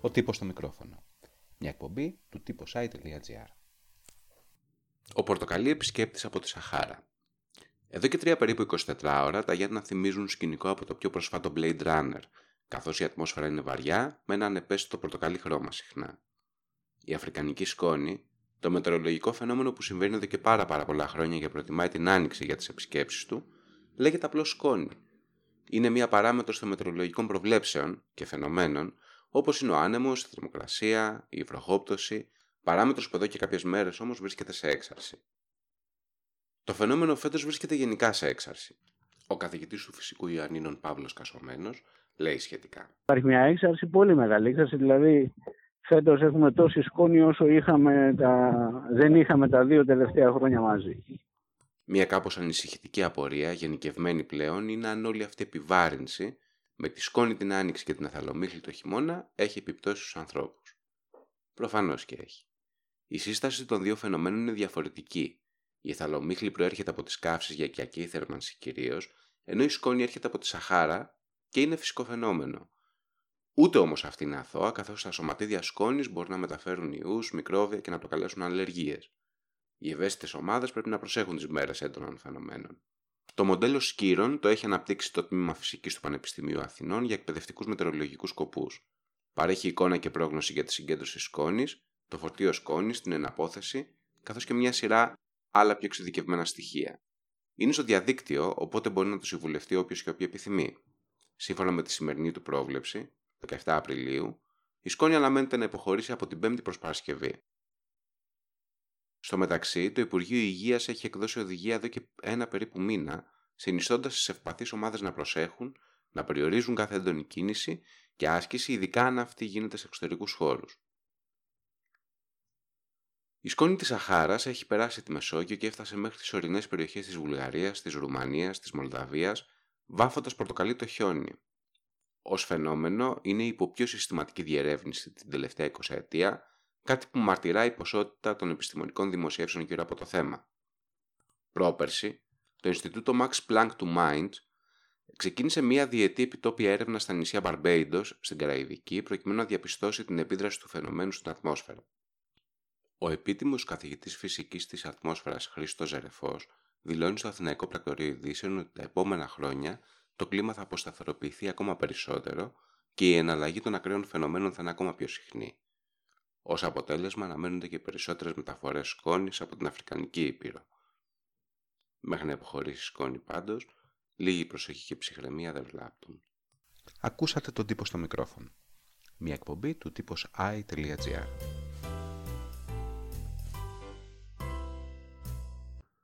Ο τύπος στο μικρόφωνο. Μια εκπομπή του site.gr Ο Πορτοκαλί επισκέπτης από τη Σαχάρα. Εδώ και τρία περίπου 24 ώρα τα Γιάννα θυμίζουν σκηνικό από το πιο προσφάτο Blade Runner, καθώς η ατμόσφαιρα είναι βαριά με ένα ανεπαίσθητο πορτοκαλί χρώμα συχνά. Η αφρικανική σκόνη, το μετεωρολογικό φαινόμενο που συμβαίνει εδώ και πάρα πάρα πολλά χρόνια και προτιμάει την άνοιξη για τις επισκέψεις του, λέγεται απλώς σκόνη. Είναι μια παράμετρο των μετεωρολογικών προβλέψεων και φαινομένων όπως είναι ο άνεμος, η θερμοκρασία, η βροχόπτωση, παράμετρος που εδώ και κάποιες μέρες όμως βρίσκεται σε έξαρση. Το φαινόμενο φέτος βρίσκεται γενικά σε έξαρση. Ο καθηγητής του φυσικού Ιωαννίνων Παύλος Κασωμένος λέει σχετικά. Υπάρχει μια έξαρση, πολύ μεγάλη έξαρση, δηλαδή φέτος έχουμε τόση σκόνη όσο είχαμε τα... δεν είχαμε τα δύο τελευταία χρόνια μαζί. Μια κάπως ανησυχητική απορία, γενικευμένη πλέον, είναι αν όλη αυτή η επιβάρυνση με τη σκόνη την άνοιξη και την αθαλομίχλη το χειμώνα έχει επιπτώσεις στους ανθρώπους. Προφανώς και έχει. Η σύσταση των δύο φαινομένων είναι διαφορετική. Η εθαλομίχλη προέρχεται από τις καύσεις για οικιακή θέρμανση κυρίως, ενώ η σκόνη έρχεται από τη Σαχάρα και είναι φυσικό φαινόμενο. Ούτε όμως αυτή είναι αθώα, καθώς τα σωματίδια σκόνης μπορεί να μεταφέρουν ιούς, μικρόβια και να προκαλέσουν αλλεργίες. Οι ευαίσθητες ομάδες πρέπει να προσέχουν τις μέρες έντονων φαινομένων. Το μοντέλο Σκύρων το έχει αναπτύξει το Τμήμα Φυσικής του Πανεπιστημίου Αθηνών για εκπαιδευτικούς μετεωρολογικούς σκοπούς. Παρέχει εικόνα και πρόγνωση για τη συγκέντρωση σκόνης, το φορτίο σκόνης, την εναπόθεση, καθώς και μια σειρά άλλα πιο εξειδικευμένα στοιχεία. Είναι στο διαδίκτυο, οπότε μπορεί να το συμβουλευτεί όποιος και όποια επιθυμεί. Σύμφωνα με τη σημερινή του πρόβλεψη, 17 Απριλίου, η σκόνη αναμένεται να υποχωρήσει από την 5η προς Παρασκευή. Στο μεταξύ, το Υπουργείο Υγείας έχει εκδώσει οδηγία εδώ και ένα περίπου μήνα, συνιστώντας στι ευπαθείς ομάδες να προσέχουν, να περιορίζουν κάθε έντονη κίνηση και άσκηση, ειδικά αν αυτή γίνεται σε εξωτερικούς χώρους. Η σκόνη της Σαχάρας έχει περάσει τη Μεσόγειο και έφτασε μέχρι τις ορεινές περιοχές της Βουλγαρίας, της Ρουμανίας, της Μολδαβίας, βάφοντας πορτοκαλί το χιόνι. Ω φαινόμενο είναι υπό πιο συστηματική διερεύνηση την τελευταία 20 ετία κάτι που μαρτυράει η ποσότητα των επιστημονικών δημοσιεύσεων γύρω από το θέμα. Πρόπερση, το Ινστιτούτο Max Planck του Mind ξεκίνησε μία διετή επιτόπια έρευνα στα νησιά Barbados στην Καραϊβική προκειμένου να διαπιστώσει την επίδραση του φαινομένου στην ατμόσφαιρα. Ο επίτιμος καθηγητής φυσικής της ατμόσφαιρας Χρήστος Ζερεφός δηλώνει στο Αθηναϊκό Πρακτορείο Ειδήσεων ότι τα επόμενα χρόνια το κλίμα θα αποσταθεροποιηθεί ακόμα περισσότερο και η εναλλαγή των ακραίων φαινομένων θα είναι ακόμα πιο συχνή. Ω αποτέλεσμα αναμένονται και περισσότερες μεταφορές σκόνης από την Αφρικανική Ήπειρο. Μέχρι να υποχωρήσει η σκόνη πάντως, λίγη προσοχή και ψυχραιμία δεν βλάπτουν. Ακούσατε τον τύπο στο μικρόφωνο. Μια εκπομπή του τύπος i.gr.